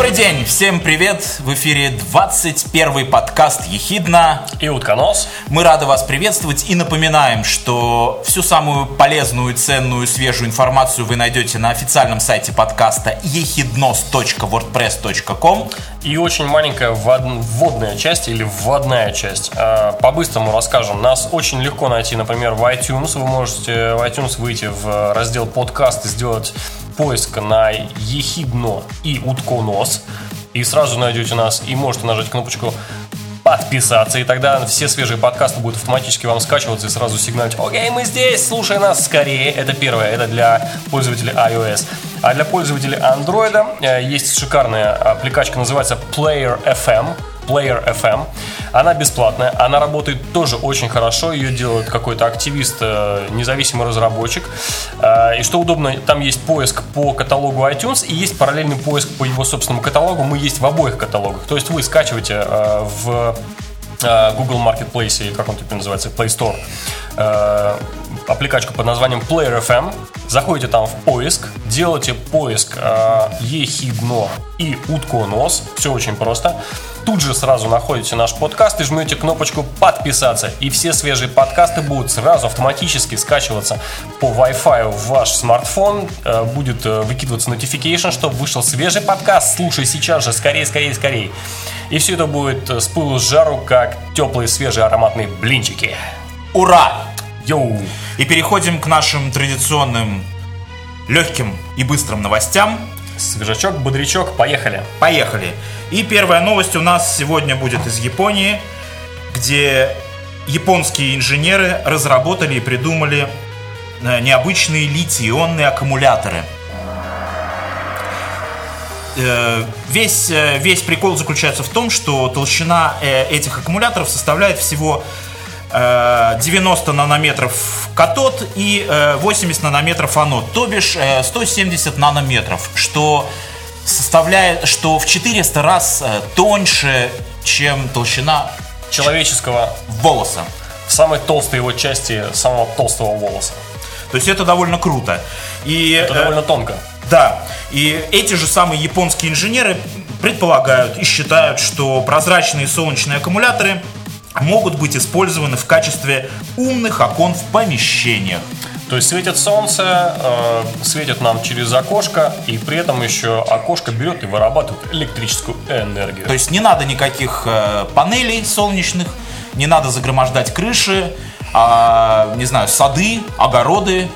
Добрый день, всем привет! В эфире 21 подкаст «Ехидна». И утконос. Мы рады вас приветствовать и напоминаем, что всю самую полезную, ценную, свежую информацию вы найдете на официальном сайте подкаста ехиднос.wordpress.com И очень маленькая вводная часть или вводная часть. А, по-быстрому расскажем. Нас очень легко найти, например, в iTunes. Вы можете в iTunes выйти в раздел подкаст и сделать поиска на ехидно и утконос. И сразу найдете нас и можете нажать кнопочку подписаться, и тогда все свежие подкасты будут автоматически вам скачиваться и сразу сигналить «Окей, мы здесь, слушай нас скорее». Это первое, это для пользователей iOS. А для пользователей Android э, есть шикарная аппликачка, называется Player FM. Player FM. Она бесплатная, она работает тоже очень хорошо, ее делает какой-то активист, э, независимый разработчик. Э, и что удобно, там есть поиск по каталогу iTunes и есть параллельный поиск по его собственному каталогу. Мы есть в обоих каталогах. То есть вы скачиваете э, в Google Marketplace, как он теперь называется, Play Store, аппликачку под названием Player FM. Заходите там в поиск, делаете поиск э, Ехидно и Утконос. Все очень просто тут же сразу находите наш подкаст и жмете кнопочку «Подписаться». И все свежие подкасты будут сразу автоматически скачиваться по Wi-Fi в ваш смартфон. Э, будет э, выкидываться notification, что вышел свежий подкаст. Слушай сейчас же, скорее, скорее, скорее. И все это будет э, с пылу с жару, как теплые, свежие, ароматные блинчики. Ура! Йоу! И переходим к нашим традиционным легким и быстрым новостям. Свежачок, бодрячок, поехали. Поехали. И первая новость у нас сегодня будет из Японии, где японские инженеры разработали и придумали э, необычные литий-ионные аккумуляторы. Э, весь, э, весь прикол заключается в том, что толщина этих аккумуляторов составляет всего 90 нанометров катод и 80 нанометров анод, то бишь 170 нанометров, что составляет, что в 400 раз тоньше, чем толщина человеческого волоса. В самой толстой его части самого толстого волоса. То есть это довольно круто. И, это довольно тонко. Да. И эти же самые японские инженеры предполагают и считают, что прозрачные солнечные аккумуляторы могут быть использованы в качестве умных окон в помещениях. То есть светит солнце, э, светит нам через окошко, и при этом еще окошко берет и вырабатывает электрическую энергию. То есть не надо никаких э, панелей солнечных, не надо загромождать крыши, а, не знаю, сады, огороды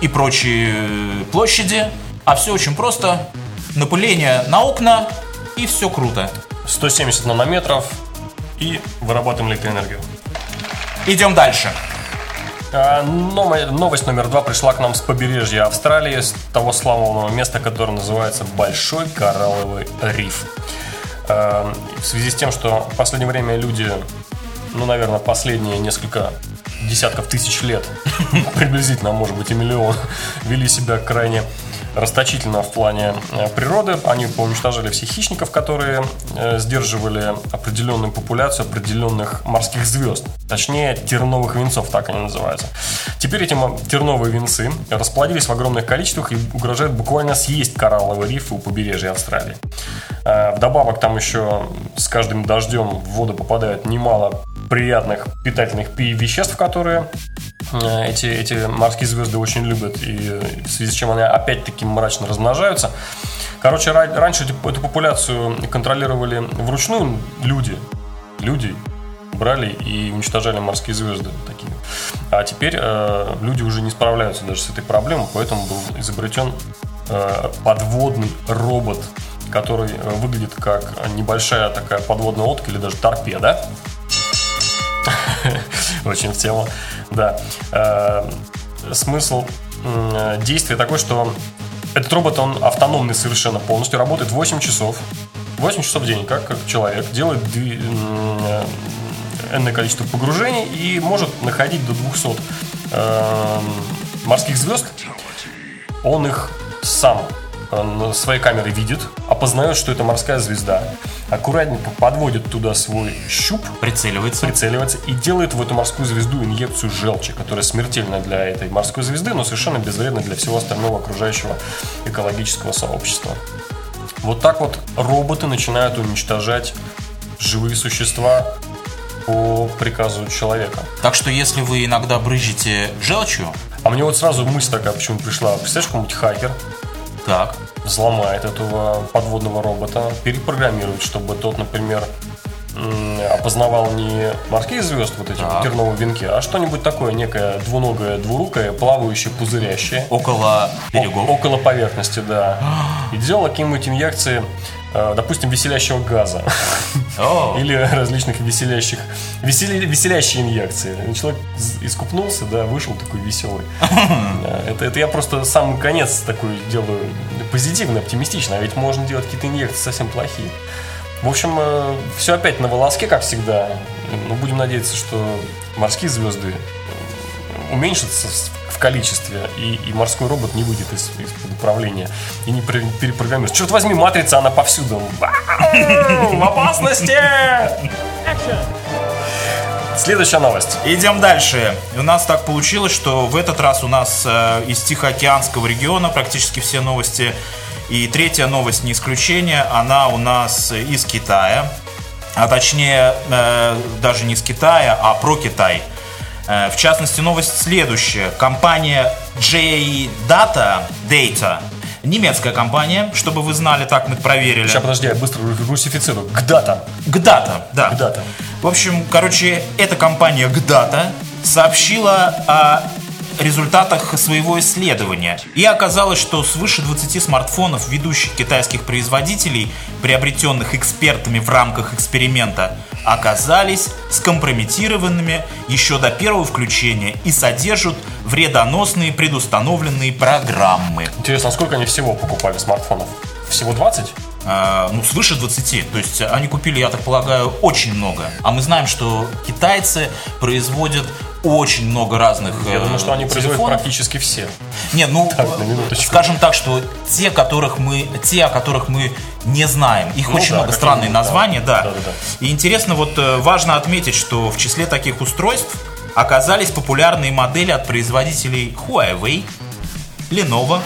и прочие площади. А все очень просто. Напыление на окна, и все круто. 170 нанометров, и вырабатываем электроэнергию. Идем дальше. А, новость номер два пришла к нам с побережья Австралии, с того славного места, которое называется Большой Коралловый Риф. А, в связи с тем, что в последнее время люди, ну, наверное, последние несколько десятков тысяч лет, приблизительно, может быть, и миллион, вели себя крайне расточительно в плане э, природы. Они поуничтожали всех хищников, которые э, сдерживали определенную популяцию определенных морских звезд. Точнее, терновых венцов, так они называются. Теперь эти терновые венцы расплодились в огромных количествах и угрожают буквально съесть коралловые рифы у побережья Австралии. Э, вдобавок там еще с каждым дождем в воду попадает немало приятных питательных веществ, которые Э, эти, эти морские звезды очень любят, и в связи с чем они опять-таки мрачно размножаются. Короче, раньше эту популяцию контролировали вручную люди. Люди брали и уничтожали морские звезды такие. А теперь э, люди уже не справляются даже с этой проблемой, поэтому был изобретен э, подводный робот, который э, выглядит как небольшая такая подводная лодка или даже торпеда. Очень в тему. Да. Э, смысл действия такой, что этот робот, он автономный совершенно полностью, работает 8 часов. 8 часов в день, как, как человек, делает энное количество погружений и может находить до 200 э, морских звезд. Он их сам на своей камеры видит, опознает, что это морская звезда, аккуратненько подводит туда свой щуп, прицеливается. прицеливается и делает в эту морскую звезду инъекцию желчи, которая смертельна для этой морской звезды, но совершенно безвредна для всего остального окружающего экологического сообщества. Вот так вот роботы начинают уничтожать живые существа по приказу человека. Так что если вы иногда брызжете желчью, А мне вот сразу мысль такая почему пришла. Представляешь, какой-нибудь хакер так, взломает этого подводного робота, перепрограммирует, чтобы тот, например, опознавал не морские звезды, вот эти Так. венки, а что-нибудь такое, некое двуногое, двурукое, плавающее, пузырящее. около О- берегов. около поверхности, да. И делал какие-нибудь инъекции, допустим, веселящего газа. О, Или различных веселящих, весели- веселящие инъекции. Человек искупнулся, да, вышел такой веселый. Да, Это, это я просто сам конец такой делаю позитивно, оптимистично, а ведь можно делать какие-то инъекции совсем плохие. В общем, все опять на волоске, как всегда. Но будем надеяться, что морские звезды уменьшатся с- в количестве, и, и морской робот не выйдет из, из управления и не перепрограммируется. Черт возьми, матрица, она повсюду. В опасности! Следующая новость. Идем дальше. У нас так получилось, что в этот раз у нас э, из Тихоокеанского региона практически все новости. И третья новость не исключение, она у нас из Китая. А точнее, э, даже не из Китая, а про Китай. Э, в частности, новость следующая. Компания J-Data, Data, немецкая компания, чтобы вы знали, так мы проверили. Сейчас, подожди, я быстро русифицирую. Гдата. Гдата, да. Гдата. В общем, короче, эта компания Гдата сообщила о результатах своего исследования. И оказалось, что свыше 20 смартфонов ведущих китайских производителей, приобретенных экспертами в рамках эксперимента, оказались скомпрометированными еще до первого включения и содержат вредоносные предустановленные программы. Интересно, а сколько они всего покупали смартфонов? Всего 20? А, ну, свыше 20. То есть они купили, я так полагаю, очень много. А мы знаем, что китайцы производят очень много разных Я э, думаю, что они производят телефонов. практически все. Не, ну, Так, на минуточку. скажем так, что те, которых мы, те, о которых мы не знаем, их Ну очень да, много странные они, да. названия, да. Да-да-да. И интересно, вот э, важно отметить, что в числе таких устройств оказались популярные модели от производителей Huawei, Lenovo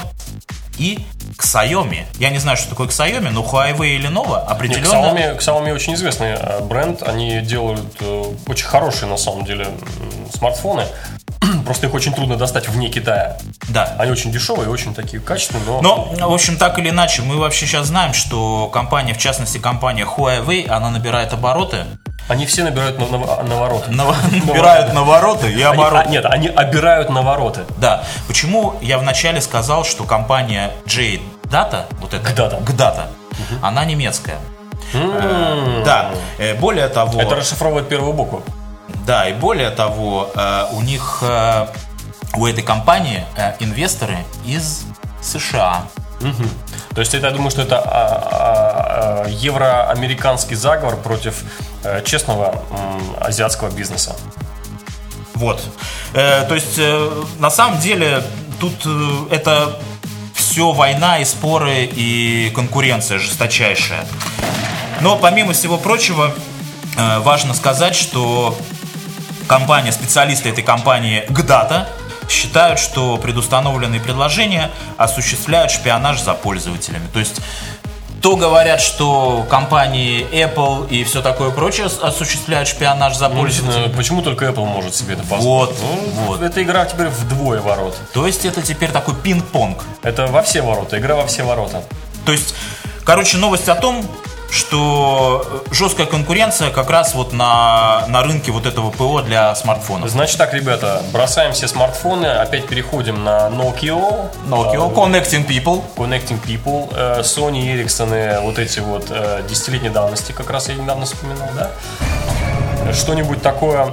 и Xiaomi. Я не знаю, что такое Xiaomi, но Huawei и Lenovo определенно... Xiaomi, Xiaomi очень известный э, бренд. Они делают э, очень хорошие, на самом деле, смартфоны. Просто их очень трудно достать вне Китая. Да. Они очень дешевые, очень такие качественные, но... Но, в общем, так или иначе, мы вообще сейчас знаем, что компания, в частности, компания Huawei, она набирает обороты, Они все набирают на, на- навороты. нав- набирают навороты и Они- обороты. а, нет, они обирают навороты. Да. Почему я вначале сказал, что компания J Data, вот эта Гдата. Гдата, она немецкая. М. Да. Э, Более того, Это расшифровывает первую букву. да, и более того, э, у них э, у этой компании э, инвесторы из США. То есть это, я думаю, что это а, а, а, евроамериканский заговор против э, честного азиатского бизнеса. Вот. Э, то есть, э, на самом деле, тут э, это все война и споры и конкуренция жесточайшая. Но помимо всего прочего, э, важно сказать, что компания, специалисты этой компании Гдата считают, что предустановленные предложения осуществляют шпионаж за пользователями. То есть то говорят, что компании Apple и все такое прочее ос- осуществляют шпионаж за Ну, пользователями. действительно, почему только Apple может себе это позволить? Вот, Ну, вот. Эта игра теперь вдвое ворот. То есть это теперь такой пинг-понг. Это во все ворота, игра во все ворота. То есть, короче, новость о том, что э, жесткая конкуренция как раз вот на, на рынке вот этого ПО для смартфонов. Значит так, ребята, бросаем все смартфоны, опять переходим на Nokia. Nokia, Э, Connecting People. Connecting People, э, Sony, Ericsson, вот эти вот десятилетней давности, как раз я недавно вспоминал, да? Что-нибудь такое...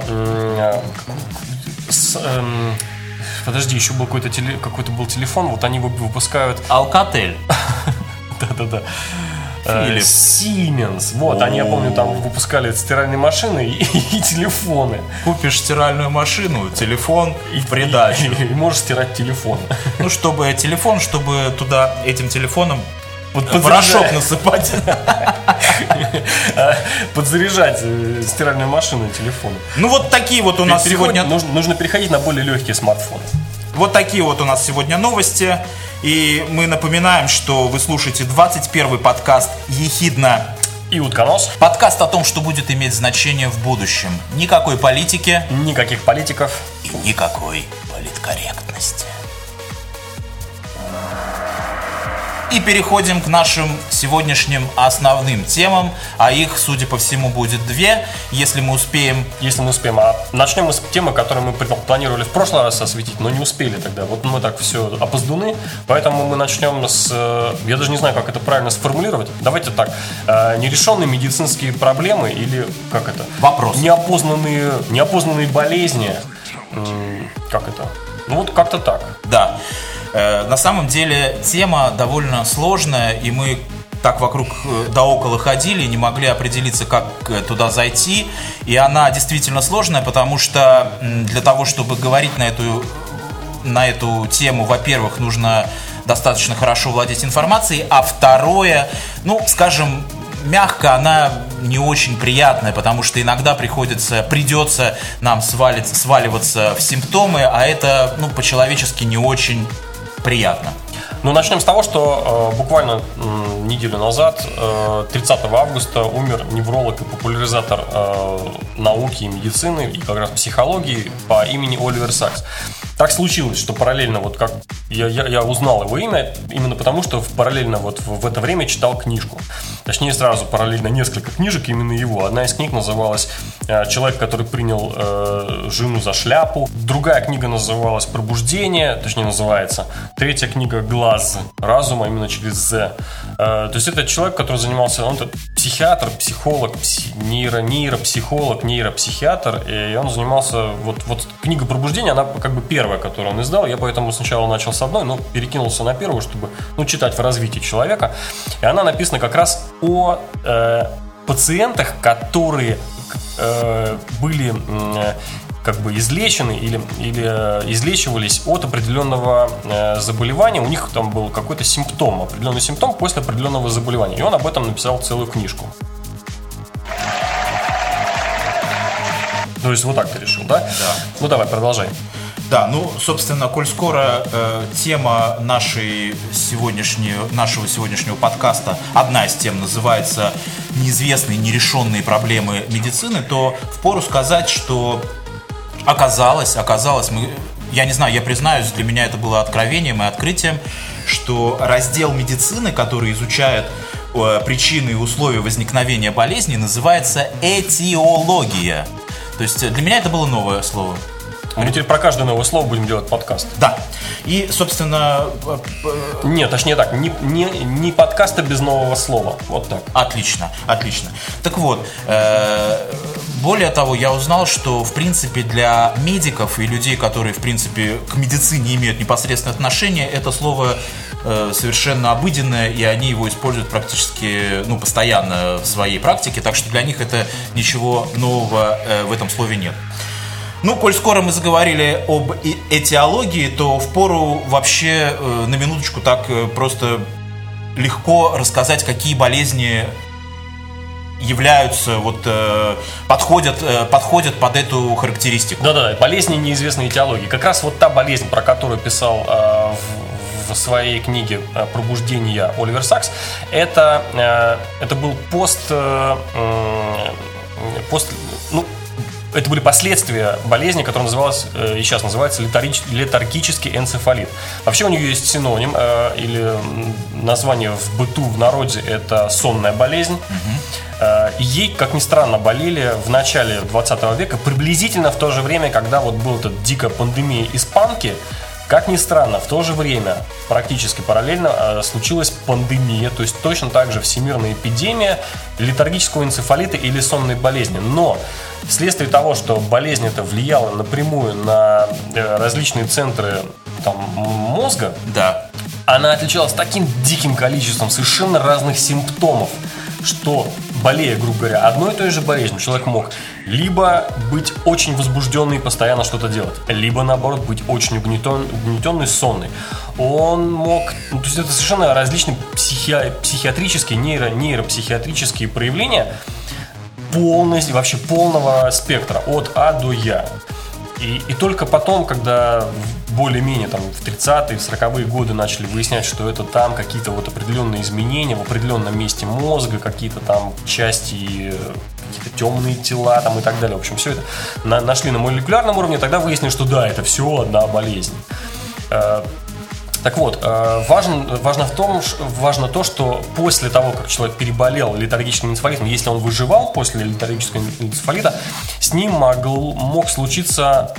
с, эм, подожди, еще был какой-то теле- какой-то был телефон, вот они вы- выпускают... Alcatel. Да-да-да. Э, Philips. Siemens. Вот, они, я помню, там выпускали стиральные машины и, и телефоны. Купишь стиральную машину, телефон и придачу. И можешь стирать телефон. Ну, чтобы телефон, чтобы туда этим телефоном Вот порошок насыпать. Подзаряжать э, стиральную машину и телефон. Ну, вот такие вот у нас сегодня нужно переходить на более легкие смартфоны. Вот такие вот у нас сегодня новости. И мы напоминаем, что вы слушаете 21 подкаст «Ехидно и утконос. Подкаст о том, что будет иметь значение в будущем. Никакой политики. Никаких политиков. И никакой политкорректности. И переходим к нашим сегодняшним основным темам, а их, судя по всему, будет две, если мы успеем. Если мы успеем. А начнем мы с темы, которую мы планировали в прошлый раз осветить, но не успели тогда. Вот мы так все опоздуны, поэтому мы начнем с... Э, я даже не знаю, как это правильно сформулировать. Давайте так. Э, нерешенные медицинские проблемы или как это? Вопрос. Неопознанные, неопознанные болезни. Как это? Ну вот как-то так. Да. Э, на самом деле тема довольно сложная, и мы так вокруг э, да около ходили, не могли определиться, как э, туда зайти. И она действительно сложная, потому что для того, чтобы говорить на эту, на эту тему, во-первых, нужно достаточно хорошо владеть информацией, а второе, ну, скажем, мягко она не очень приятная, потому что иногда приходится, придется нам свалить, сваливаться в симптомы, а это, ну, по-человечески не очень приятно. Ну, начнем с того, что э, буквально э, неделю назад, э, 30 августа, умер невролог и популяризатор э, науки и медицины, и как раз психологии по имени Оливер Сакс. Так случилось, что параллельно, вот как я, я, я узнал его имя, именно потому, что параллельно вот в, в это время читал книжку. Точнее, сразу параллельно несколько книжек именно его. Одна из книг называлась э, «Человек, который принял э, жену за шляпу». Другая книга называлась «Пробуждение», точнее называется. Третья книга «Глаз разума», именно через «З». Э, то есть это человек, который занимался, он психиатр, психолог, пси, нейро, нейропсихолог, нейропсихиатр, и он занимался, вот, вот книга «Пробуждение», она как бы первая, которую он издал, я поэтому сначала начал с одной, но перекинулся на первую, чтобы, ну, читать в развитии человека, и она написана как раз о э, пациентах, которые э, были э, как бы излечены или, или э, излечивались от определенного э, заболевания, у них там был какой-то симптом, определенный симптом после определенного заболевания. И он об этом написал целую книжку. То есть вот так ты решил, да? Да. Ну давай, продолжай. Да, ну, собственно, коль скоро э, тема нашей сегодняшней, нашего сегодняшнего подкаста, одна из тем называется «Неизвестные нерешенные проблемы медицины», то впору сказать, что оказалось, оказалось, мы, я не знаю, я признаюсь, для меня это было откровением и открытием, что раздел медицины, который изучает э, причины и условия возникновения болезни, называется этиология. То есть для меня это было новое слово. Мы теперь про каждое новое слово будем делать подкаст. Да. И, собственно... Э, Нет, точнее так, не, не, не подкаста без нового слова. Вот так. Отлично, отлично. Так вот, э, более того, я узнал, что, в принципе, для медиков и людей, которые, в принципе, к медицине имеют непосредственное отношение, это слово э, совершенно обыденное, и они его используют практически, ну, постоянно в своей практике, так что для них это ничего нового в этом слове нет. Ну, коль скоро мы заговорили об этиологии, то впору вообще э, на минуточку так э, просто легко рассказать, какие болезни являются, вот, э, подходят, э, подходят под эту характеристику. Да-да, болезни неизвестной этиологии. Как раз вот та болезнь, про которую писал э, в, в своей книге э, «Пробуждение» Оливер Сакс, это, э, это был пост, э, пост ну, это были последствия болезни, которая называлась, э, и сейчас называется летаргический энцефалит. Вообще у нее есть синоним, э, или название в быту, в народе, это сонная болезнь. Угу. Ей, как ни странно, болели в начале 20 века, приблизительно в то же время, когда вот была эта дикая пандемия испанки, как ни странно, в то же время, практически параллельно, э, случилась пандемия, то есть точно так же всемирная эпидемия летаргического энцефалита или сонной болезни. Но вследствие того, что болезнь это влияла напрямую на э, различные центры там, мозга, да. она отличалась таким диким количеством совершенно разных симптомов, что болея, грубо говоря, одной и той же болезнью, человек мог либо быть очень возбужденный и постоянно что-то делать, либо, наоборот, быть очень угнетен, угнетенный, сонный. Он мог... Ну, то есть это совершенно различные психи, психиатрические, нейро, нейропсихиатрические проявления полностью, вообще полного спектра, от А до Я. И, и только потом, когда более-менее там в 30-е, 40-е годы начали выяснять, что это там какие-то вот определенные изменения в определенном месте мозга, какие-то там части какие-то темные тела там и так далее. В общем, все это на, нашли на молекулярном уровне, тогда выяснили, что да, это все одна болезнь. Э, так вот, э, важно, важно, в том, важно то, что после того, как человек переболел летаргическим энцефалитом, если он выживал после летаргического энцефалита, с ним могл, мог случиться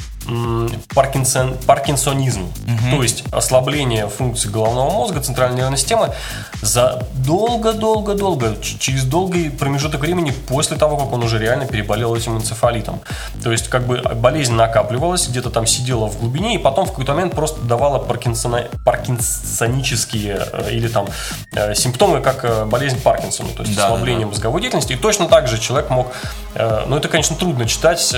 паркинсон, паркинсонизм, угу. то есть ослабление функций головного мозга, центральной нервной системы за долго-долго-долго, через долгий промежуток времени после того, как он уже реально переболел этим энцефалитом. То есть как бы болезнь накапливалась, где-то там сидела в глубине, и потом в какой-то момент просто давала паркинсона, паркинсонические э, или там э, симптомы, как э, болезнь Паркинсона, то есть да, ослабление да, да. мозговой деятельности. И точно так же человек мог, ну это, конечно, трудно читать,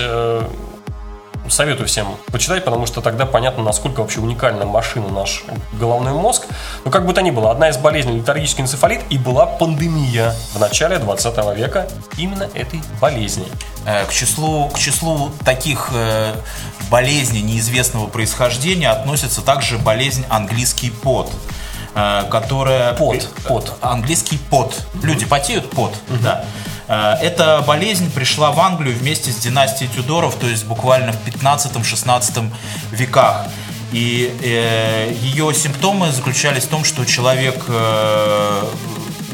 советую всем почитать, потому что тогда понятно, насколько вообще уникальная машина наш головной мозг. Но как бы то ни было, одна из болезней летаргический энцефалит и была пандемия в начале 20 века именно этой болезни. Э, к числу, к числу таких э, болезней неизвестного происхождения относится также болезнь английский пот э, которая... Пот, пот. Английский пот. Люди потеют пот, угу. да. Э, эта болезнь пришла в Англию вместе с династией Тюдоров, то есть буквально в 15-16 веках. И э, ее симптомы заключались в том, что человек э,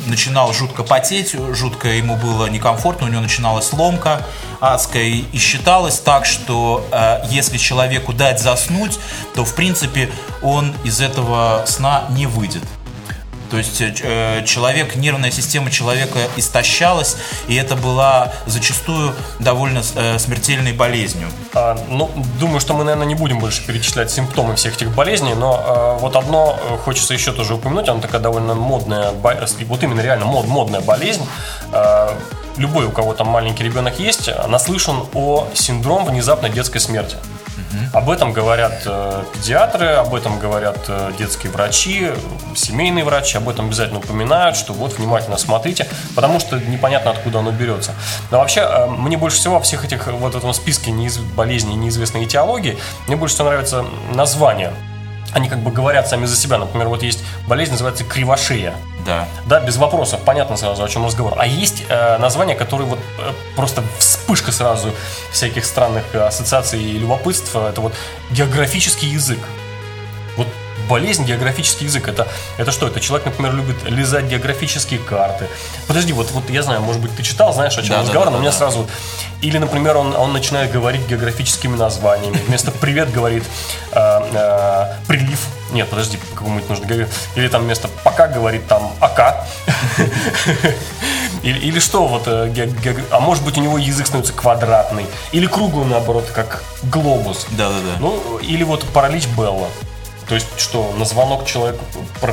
начинал жутко потеть, жутко ему было некомфортно, у него начиналась ломка адская, и считалось так, что э, если человеку дать заснуть, то в принципе он из этого сна не выйдет. То есть э, человек, нервная система человека истощалась, и это была зачастую довольно э, смертельной болезнью. А, ну, думаю, что мы, наверное, не будем больше перечислять симптомы всех этих болезней, но э, вот одно э, хочется еще тоже упомянуть, она такая довольно модная, вот именно реально мод, модная болезнь. Э, любой, у кого там маленький ребенок есть, наслышан о синдром внезапной детской смерти. Об этом говорят э, педиатры, об этом говорят э, детские врачи, семейные врачи, об этом обязательно упоминают, что вот внимательно смотрите, потому что непонятно, откуда оно берется. Но вообще, э, мне больше всего во всех этих вот этом списке неиз... болезней неизвестной этиологии, мне больше всего нравится название они как бы говорят сами за себя. Например, вот есть болезнь, называется кривошея. Да. Да, без вопросов, понятно сразу, о чем разговор. А есть э, названия, которые вот э, просто вспышка сразу всяких странных ассоциаций и любопытства. Это вот географический язык. Вот болезнь географический язык. Это, это что? Это человек, например, любит лизать географические карты. Подожди, вот, вот я знаю, может быть, ты читал, знаешь, о чем да, разговор, да, да, но у меня да. сразу вот... Или, например, он, он начинает говорить географическими названиями. Вместо «привет» говорит э, э. Нет, подожди, по какому-нибудь нужно говорить. Или там вместо «пока» говорит там «ака». Или, или что, вот, э, а может быть у него язык становится квадратный, или круглый, наоборот, как глобус. Да, да, да. Ну, или вот паралич Белла. То есть что, на звонок человек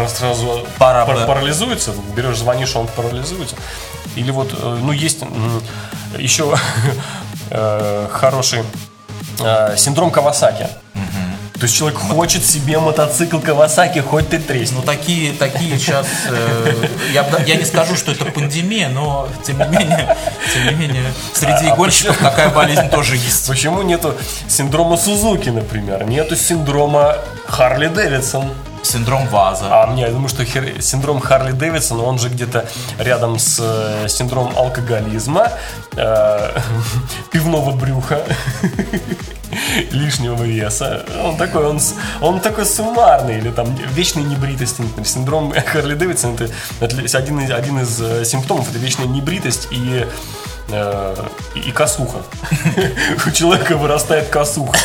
сразу пар, парализуется? Берешь, звонишь, он парализуется? Или вот, э, ну, есть еще э, хороший синдром Кавасаки. То есть человек хочет себе мотоцикл Кавасаки, хоть ты тресни. Ну такие, такие сейчас, э, я, я не скажу, что это пандемия, но тем не менее, тем не менее, среди а гонщиков почему, такая болезнь тоже есть. Почему нету синдрома Сузуки, например? Нету синдрома Харли Дэвидсон? Синдром Ваза. А мне, я думаю, что хер... синдром Харли Дэвидсона, он же где-то рядом с э, синдромом алкоголизма, э, пивного брюха, лишнего веса. Он такой, он, он такой суммарный, или там вечной небритости. Например. Синдром Харли Дэвидсона это, это один, из, один из э, симптомов, это вечная небритость и и косуха. У человека вырастает косуха.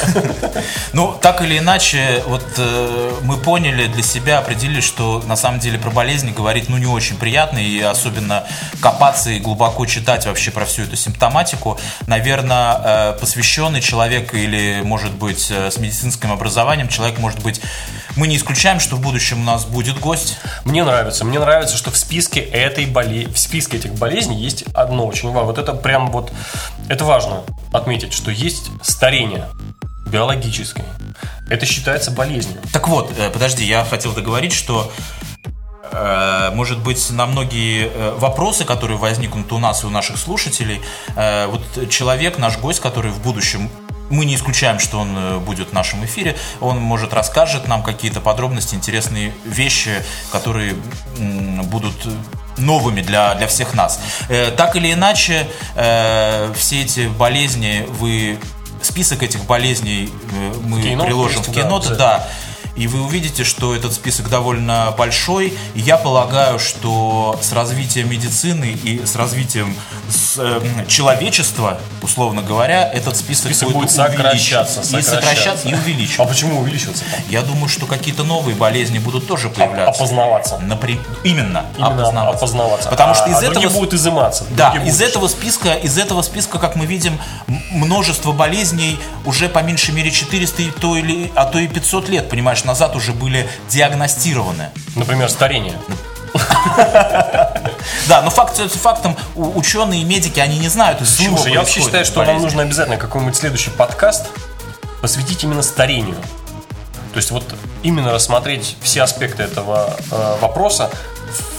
Ну, так или иначе, вот э, мы поняли для себя, определили, что на самом деле про болезни говорить, ну, не очень приятно, и особенно копаться и глубоко читать вообще про всю эту симптоматику, наверное, э, посвященный человек или, может быть, с медицинским образованием человек может быть мы не исключаем, что в будущем у нас будет гость. Мне нравится. Мне нравится, что в списке этой боле... в списке этих болезней есть одно очень важно. Вот это прям вот это важно отметить, что есть старение биологическое. Это считается болезнью. Так вот, э, подожди, я хотел договорить, что э, может быть, на многие э, вопросы, которые возникнут у нас и у наших слушателей, вот человек, наш гость, который в будущем мы не исключаем, что он э, будет в нашем эфире. Он, может, расскажет нам какие-то подробности, интересные вещи, которые будут новыми для, для всех нас. Э, так или иначе, э, все эти болезни, вы список этих болезней мы кино, приложим в кино, да, да и вы увидите, что этот список довольно большой. И я полагаю, что с развитием медицины и с развитием с, э, человечества, условно говоря, этот список, список будет, будет сокращаться, сокращаться. И сокращаться, и увеличиваться. А почему увеличиваться? Я думаю, что какие-то новые болезни будут тоже появляться. Опознаваться. Напри... Именно, Именно опознаваться. опознаваться. Потому а, что из а этого... будут изыматься. Да, из будут... этого списка, из этого списка, как мы видим, множество болезней уже по меньшей мере 400, то или, а то и 500 лет, понимаешь, назад уже были диагностированы. Например, старение. Да, но факт фактом, ученые и медики, они не знают, из чего я вообще считаю, что нам нужно обязательно какой-нибудь следующий подкаст посвятить именно старению. То есть вот именно рассмотреть все аспекты этого э, вопроса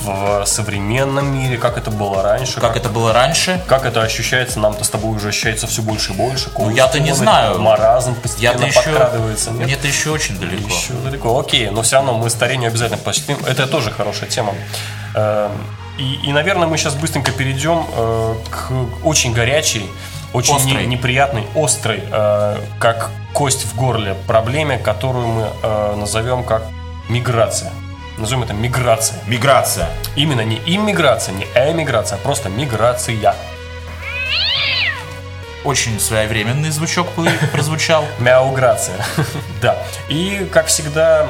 в современном мире, как это было раньше. Как, как это было раньше. Как это ощущается, нам-то с тобой уже ощущается все больше и больше. Ну, я-то не знаю. Маразм постепенно я подкрадывается. Нет? Мне-то еще очень далеко. Еще далеко, окей. Но все равно мы старение обязательно посетим. Это тоже хорошая тема. Эм, и, и, наверное, мы сейчас быстренько перейдем э, к очень горячей, очень острой. Не, неприятной, острой, э, как кость в горле проблеме, которую мы э, назовем как миграция. Назовем это миграция. Миграция. Именно не иммиграция, не эмиграция, а просто миграция. Очень своевременный звучок прозвучал. Мяуграция. Да. И, как всегда,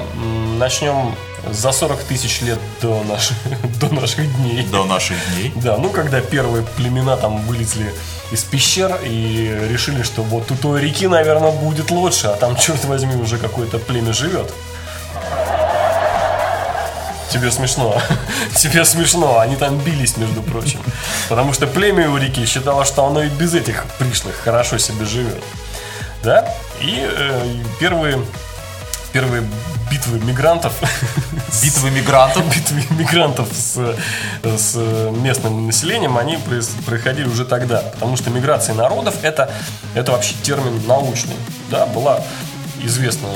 начнем за 40 тысяч лет до наших, до наших дней. До наших дней. Да, ну когда первые племена там вылезли из пещер и решили, что вот у той реки, наверное, будет лучше, а там, черт возьми, уже какое-то племя живет. Тебе смешно. Тебе смешно. Они там бились, между прочим. Потому что племя у реки считало, что оно и без этих пришлых хорошо себе живет. Да? И э, первые, первые битвы мигрантов. Битвы мигрантов? Битвы мигрантов с, с местным населением, они происходили уже тогда. Потому что миграция народов это, это вообще термин научный. Да, была известна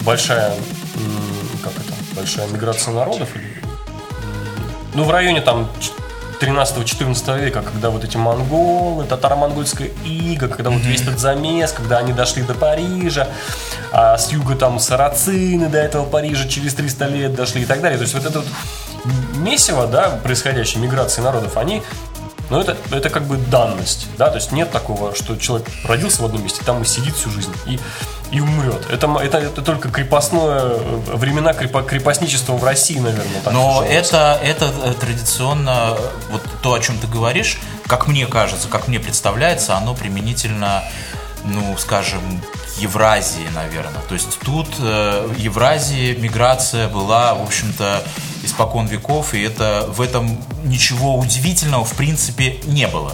большая как это, большая миграция народов. Ну, в районе там 13-14 века, когда вот эти монголы, татаро-монгольская ига, когда вот весь этот замес, когда они дошли до Парижа, а с юга там сарацины до этого Парижа через 300 лет дошли и так далее. То есть вот это вот месиво, да, происходящей миграции народов, они но это, это как бы данность, да, то есть нет такого, что человек родился в одном месте, там и сидит всю жизнь. И и умрет. Это, это, это только крепостное времена крепо, крепостничества в России, наверное. Так Но это, это э, традиционно, вот то, о чем ты говоришь, как мне кажется, как мне представляется, оно применительно, ну, скажем, Евразии, наверное. То есть тут э, Евразии миграция была, в общем-то, испокон веков, и это в этом ничего удивительного в принципе не было.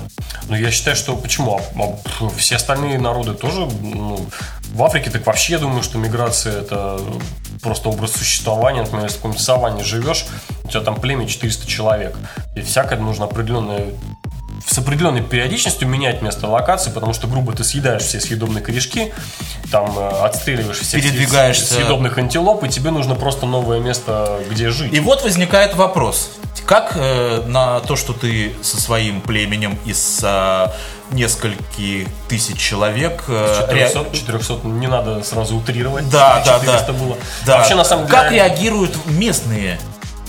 Ну, я считаю, что почему? А, а, все остальные народы тоже ну, в Африке так вообще я думаю, что миграция это просто образ существования. Например, если в каком-нибудь саванне живешь, у тебя там племя 400 человек. И всякое нужно определенное с определенной периодичностью менять место локации, потому что, грубо, ты съедаешь все съедобные корешки, там э, отстреливаешь всех Передвигаешься... съедобных антилоп, и тебе нужно просто новое место, где жить. И вот возникает вопрос. Как э, на то, что ты со своим племенем из э, нескольких тысяч человек... Э, 400, ре... 400, не надо сразу утрировать. Да, да, да. Было. да. Вообще, на самом деле... Как реагируют местные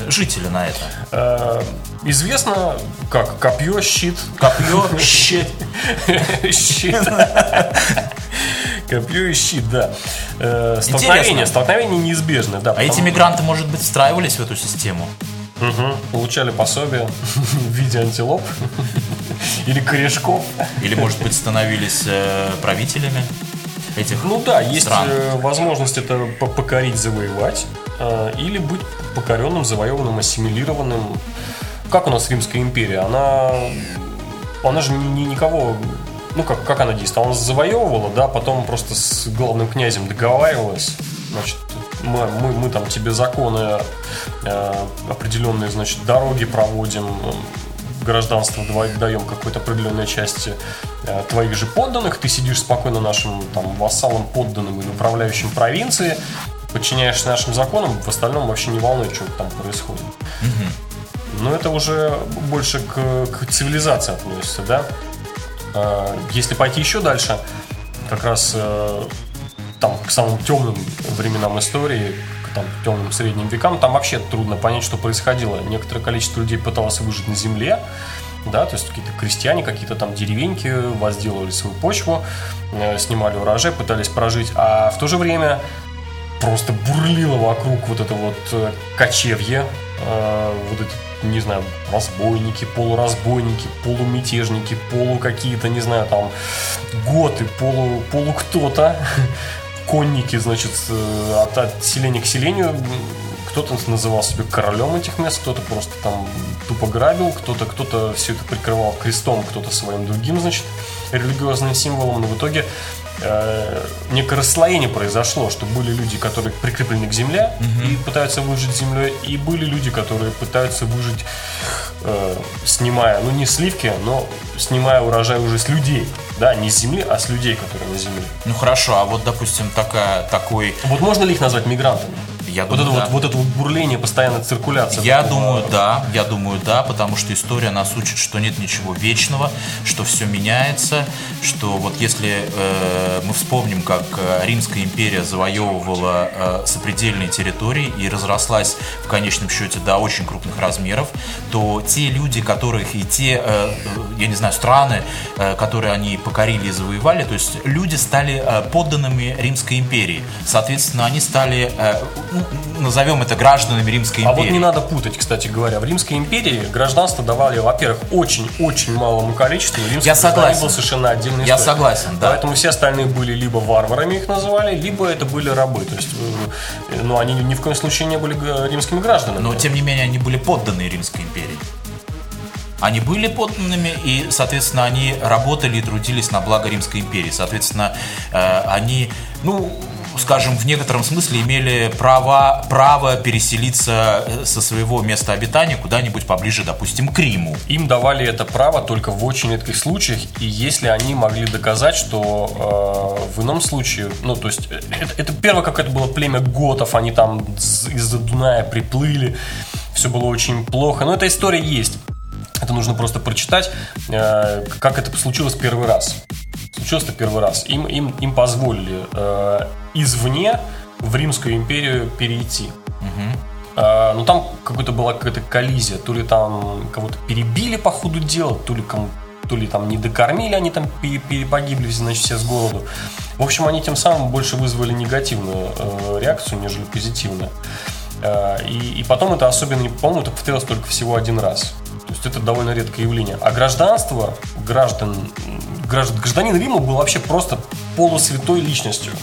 жители на это? Известно, как копье, щит. Копье, щит. Щит. Копье и щит, да. Э, столкновение, столкновение неизбежно, да. А эти мигранты, может быть, встраивались в эту систему? Угу. Получали пособие в виде антилоп или корешков. Или, может быть, становились э, правителями этих Ну да, есть стран. Э, возможность это покорить, завоевать, э, или быть покоренным, завоеванным, ассимилированным. Как у нас Римская империя? Она, она же ни, никого ну как, как она действовала? Она завоевывала, да, потом просто с главным князем договаривалась, значит, мы, мы, мы там тебе законы э, определенные, значит, дороги проводим, гражданство даем какой-то определенной части э, твоих же подданных, ты сидишь спокойно нашим там, вассалам, подданным или управляющим провинции, подчиняешься нашим законам, в остальном вообще не волнует, что там происходит. Угу. Но это уже больше к, к цивилизации относится, да? А, если пойти еще дальше, как раз э, там к самым темным временам истории, к там, темным средним векам, там вообще трудно понять, что происходило. Некоторое количество людей пыталось выжить на земле, да, то есть какие-то крестьяне, какие-то там деревеньки возделывали свою почву, э, снимали урожай, пытались прожить, а в то же время просто бурлило вокруг вот это вот э, кочевье, вот эти не знаю, разбойники, полуразбойники, полумятежники, полу какие-то, не знаю, там, готы, полу, полу кто-то, конники, значит, от, от селения к селению. Кто-то называл себя королем этих мест, кто-то просто там тупо грабил, кто-то кто-то все это прикрывал крестом, кто-то своим другим, значит, религиозным символом. Но в итоге э, некое расслоение произошло, что были люди, которые прикреплены к земле угу. и пытаются выжить землей, и были люди, которые пытаются выжить, э, снимая, ну не сливки, но снимая урожай уже с людей. Да, не с земли, а с людей, которые на земле. Ну хорошо, а вот, допустим, такая, такой... Вот можно ли их назвать мигрантами? Я вот, думаю, это да. вот, вот это вот бурление, постоянная циркуляция. Я такого... думаю, да, я думаю, да, потому что история нас учит, что нет ничего вечного, что все меняется, что вот если э, мы вспомним, как э, Римская империя завоевывала э, сопредельные территории и разрослась в конечном счете до очень крупных размеров, то те люди, которых и те, э, я не знаю, страны, э, которые они покорили и завоевали, то есть люди стали э, подданными Римской империи. Соответственно, они стали э, ну, назовем это гражданами Римской империи. А вот не надо путать, кстати говоря. В Римской империи гражданство давали, во-первых, очень-очень малому количеству. Римский Я согласен. был совершенно отдельный Я согласен, да. Поэтому все остальные были либо варварами их называли, либо это были рабы. То есть, э, ну, они ни в коем случае не были римскими гражданами. Но, тем не менее, они были подданные Римской империи. Они были подданными, и, соответственно, они работали и трудились на благо Римской империи. Соответственно, э, они, ну, скажем, в некотором смысле имели право, право переселиться э, со своего места обитания куда-нибудь поближе, допустим, к Риму. Им давали это право только в очень редких случаях, и если они могли доказать, что э, в ином случае, ну, то есть, э, это, это первое, как это было племя готов, они там из-за Дуная приплыли, все было очень плохо, но эта история есть. Это нужно просто прочитать, э, как это случилось первый раз случилось это первый раз. Им, им, им позволили э, извне в Римскую империю перейти. Угу. Э, но там какая-то была какая-то коллизия. То ли там кого-то перебили по ходу дела, то ли кому то ли там не докормили, они там погибли, значит, все с голоду. В общем, они тем самым больше вызвали негативную э, реакцию, нежели позитивную. Э, и, и потом это особенно, по-моему, это повторилось только всего один раз. То есть это довольно редкое явление. А гражданство граждан, гражданин Рима был вообще просто полусвятой личностью.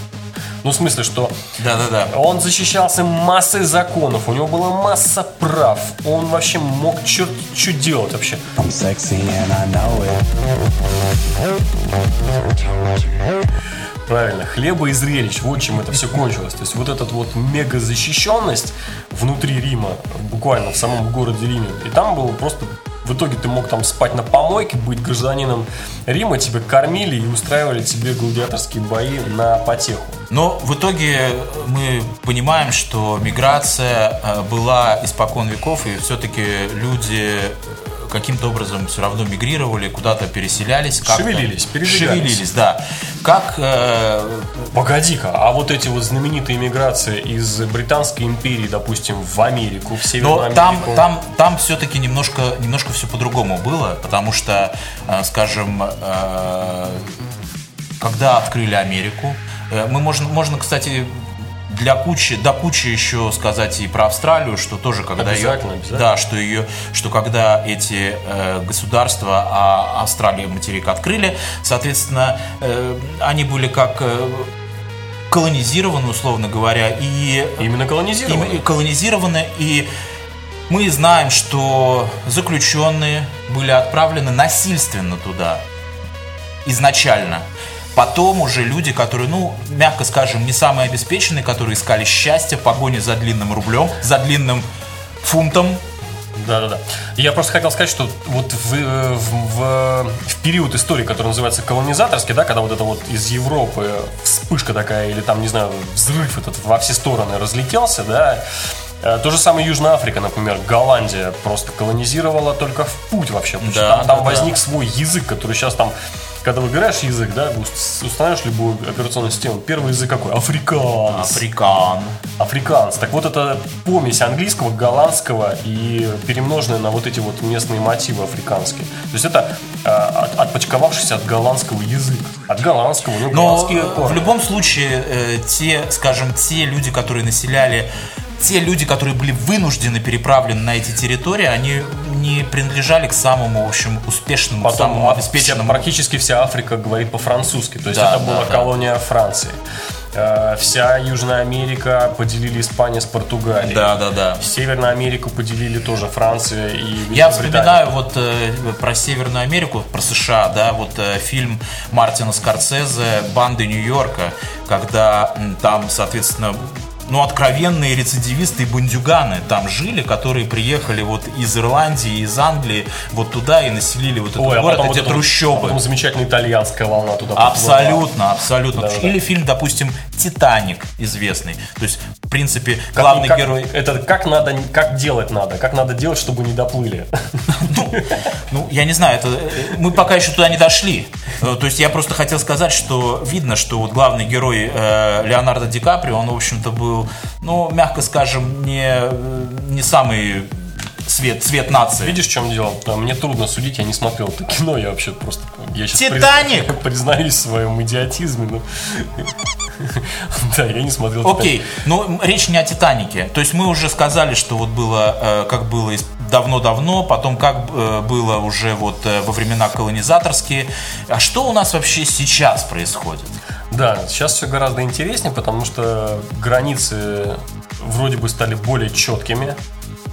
Ну, в смысле, что да, да, да. он защищался массой законов, у него была масса прав, он вообще мог черт что делать вообще. Правильно, хлеба и зрелищ, вот чем это все кончилось. То есть вот эта вот мега защищенность внутри Рима, буквально в самом городе Риме, и там было просто в итоге ты мог там спать на помойке, быть гражданином Рима, тебя кормили и устраивали тебе гладиаторские бои на потеху. Но в итоге мы понимаем, что миграция э, была испокон веков, и все-таки люди каким-то образом все равно мигрировали, куда-то переселялись. Шевелились, Шевелились, да. Как... Э... Погоди-ка, а вот эти вот знаменитые миграции из Британской империи, допустим, в Америку, в Северную Но Америку... там, там, там все-таки немножко, немножко все по-другому было, потому что, э, скажем, э, когда открыли Америку, э, мы можем, можно, кстати, для кучи, до кучи еще сказать и про Австралию, что тоже когда обязательно, ее, обязательно. да, что ее, что когда эти э, государства, а Австралия материк открыли, соответственно, э, они были как э, колонизированы, условно говоря, и именно колонизированы, и, колонизированы и мы знаем, что заключенные были отправлены насильственно туда изначально. Потом уже люди, которые, ну, мягко скажем, не самые обеспеченные, которые искали счастье, погони за длинным рублем, за длинным фунтом, Да-да-да. Я просто хотел сказать, что вот в, в, в, в период истории, который называется колонизаторский, да, когда вот это вот из Европы вспышка такая, или там, не знаю, взрыв этот во все стороны разлетелся, да, э, то же самое Южная Африка, например, Голландия просто колонизировала только в путь вообще. Потому да, что там, там да, возник да. свой язык, который сейчас там когда выбираешь язык, да, устанавливаешь любую операционную систему, первый язык какой? Африканс. Африкан. Африканс. Так вот, это помесь английского, голландского и перемноженная на вот эти вот местные мотивы африканские. То есть это э, от, отпочковавшийся от голландского язык. От голландского, ну, Но в любом случае, э, те, скажем, те люди, которые населяли те люди, которые были вынуждены переправлены на эти территории, они не принадлежали к самому, в общем, успешному, Потом самому обеспеченному. Вся, практически вся Африка говорит по-французски, то есть да, это да, была да. колония Франции. Э, вся Южная Америка поделили Испания с Португалией. Да, да, да. Северную Америку поделили тоже Франция и Я вспоминаю вот э, про Северную Америку, про США, да, вот э, фильм Мартина Скорсезе «Банды Нью-Йорка», когда там, соответственно, ну, откровенные рецидивисты и бандюганы там жили, которые приехали вот из Ирландии, из Англии, вот туда и населили вот этот Ой, а город, а эти вот трущобы. А потом замечательная итальянская волна туда Абсолютно, абсолютно. Да, Или да. фильм, допустим, «Титаник» известный. То есть, принципе, как, главный как, герой... Это как надо, как делать надо, как надо делать, чтобы не доплыли. Ну, ну, я не знаю, это мы пока еще туда не дошли. Э, то есть я просто хотел сказать, что видно, что вот главный герой э, Леонардо Ди Каприо, он, в общем-то, был, ну, мягко скажем, не, не самый цвет, цвет нации. Видишь, в чем дело? Мне трудно судить, я не смотрел это кино, я вообще просто... Я Титаник! Признаюсь, признаюсь в своем идиотизме, но... Да, я не смотрел Окей, но речь не о Титанике. То есть мы уже сказали, что вот было, э, как было давно-давно, потом как э, было уже вот э, во времена колонизаторские. А что у нас вообще сейчас происходит? Да, сейчас все гораздо интереснее, потому что границы вроде бы стали более четкими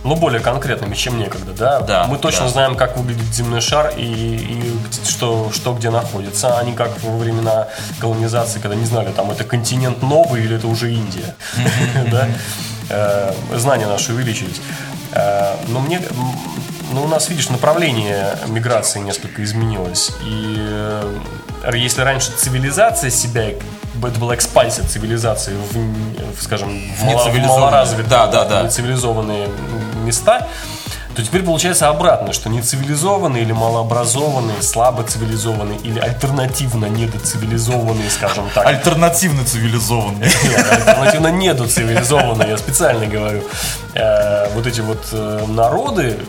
ну, более конкретными, чем некогда, да? Да. Мы точно да. знаем, как выглядит земной шар и, и что, что где находится, а не как во времена колонизации, когда не знали, там это континент новый или это уже Индия. Э, знания наши увеличились. Э, но мне ну, у нас, видишь, направление миграции несколько изменилось. И э, если раньше цивилизация себя это была экспансия цивилизации в, скажем, в, мало, в малоразвитые, да, да, да. нецивилизованные места, то теперь получается обратно, что нецивилизованные или малообразованные, слабо цивилизованные или альтернативно недоцивилизованные, скажем так. Альтернативно цивилизованные. Альтернативно недоцивилизованные, я специально говорю. Э, вот эти вот э, народы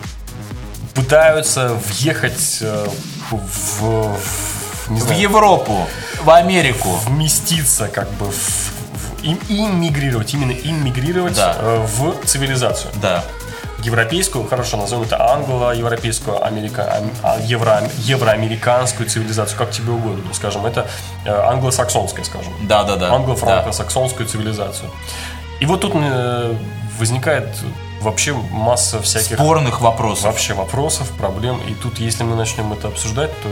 пытаются въехать э, в, в, в Европу в Америку. Вместиться как бы в, в им, иммигрировать, именно иммигрировать да. э, в цивилизацию. Да. Европейскую, хорошо, назовем это англо-европейскую, америка, а, евро, евроамериканскую цивилизацию, как тебе угодно, скажем, это э, англосаксонская, скажем. Да, да, да. Англо-франко-саксонскую да. цивилизацию. И вот тут возникает вообще масса всяких... Спорных вопросов. Вообще вопросов, проблем. И тут, если мы начнем это обсуждать, то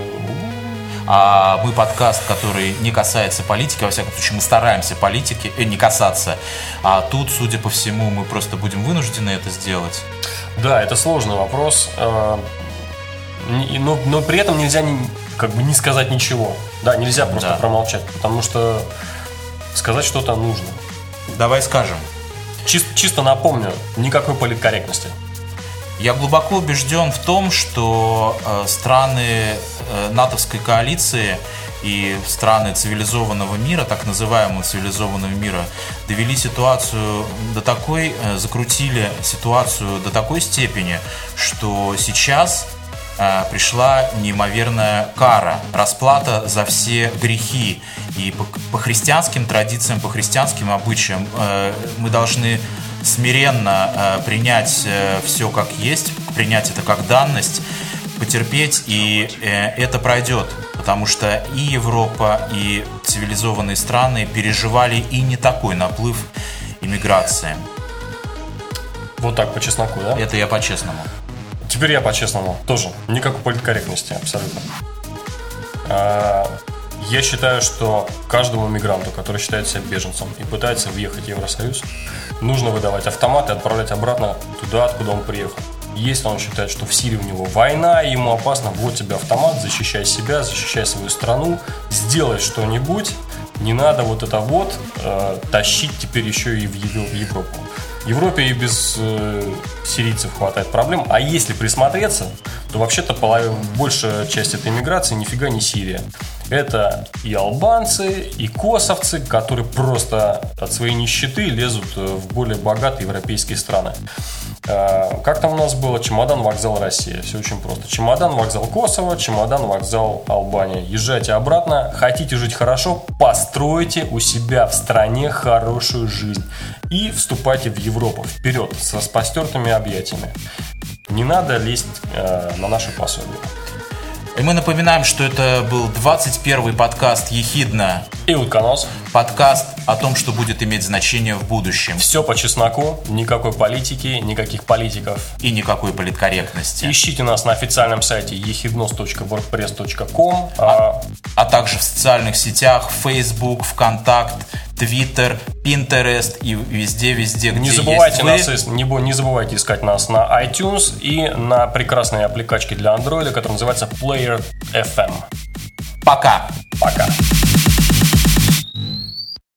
а мы подкаст, который не касается политики, во всяком случае мы стараемся политики э, не касаться, а тут, судя по всему, мы просто будем вынуждены это сделать. Да, это сложный вопрос, э, но, но при этом нельзя не, как бы не сказать ничего, да, нельзя просто да. промолчать, потому что сказать что-то нужно. Давай скажем. Чис- чисто напомню, никакой политкорректности. Я глубоко убежден в том, что э, страны э, натовской коалиции и страны цивилизованного мира, так называемого цивилизованного мира, довели ситуацию до такой, э, закрутили ситуацию до такой степени, что сейчас пришла неимоверная кара, расплата за все грехи. И по, по христианским традициям, по христианским обычаям э, мы должны смиренно э, принять э, все как есть, принять это как данность, потерпеть, и э, это пройдет. Потому что и Европа, и цивилизованные страны переживали и не такой наплыв иммиграции. Вот так, по чесноку, да? Это я по-честному. Теперь я по-честному. Тоже. Никакой политкорректности, абсолютно. А, я считаю, что каждому мигранту, который считает себя беженцем и пытается въехать в Евросоюз, нужно выдавать автомат и отправлять обратно туда, откуда он приехал. Если он считает, что в Сирии у него война, ему опасно, вот тебе автомат, защищай себя, защищай свою страну, сделай что-нибудь, не надо вот это вот э, тащить теперь еще и в, в Европу. Европе и без э, сирийцев хватает проблем. А если присмотреться, то вообще-то большая часть этой миграции нифига не Сирия. Это и албанцы, и косовцы, которые просто от своей нищеты лезут э, в более богатые европейские страны. Э, как там у нас было? Чемодан, вокзал, Россия. Все очень просто. Чемодан, вокзал Косово, чемодан, вокзал Албания. Езжайте обратно. Хотите жить хорошо? Постройте у себя в стране хорошую жизнь. И вступайте в Европу. Вперед, с распростертыми объятиями. Не надо лезть э, на наши пособия. И мы напоминаем, что это был 21 подкаст «Ехидна». И утконос. Подкаст о том, что будет иметь значение в будущем. Все по чесноку, никакой политики, никаких политиков. И никакой политкорректности. Ищите нас на официальном сайте ехиднос.wordpress.com. А, а также в социальных сетях Facebook, ВКонтакт, Twitter, Pinterest и везде-везде, где не забывайте есть нас, не, не забывайте искать нас на iTunes и на прекрасной аппликачке для Android, которая называется Player FM. Пока. Пока.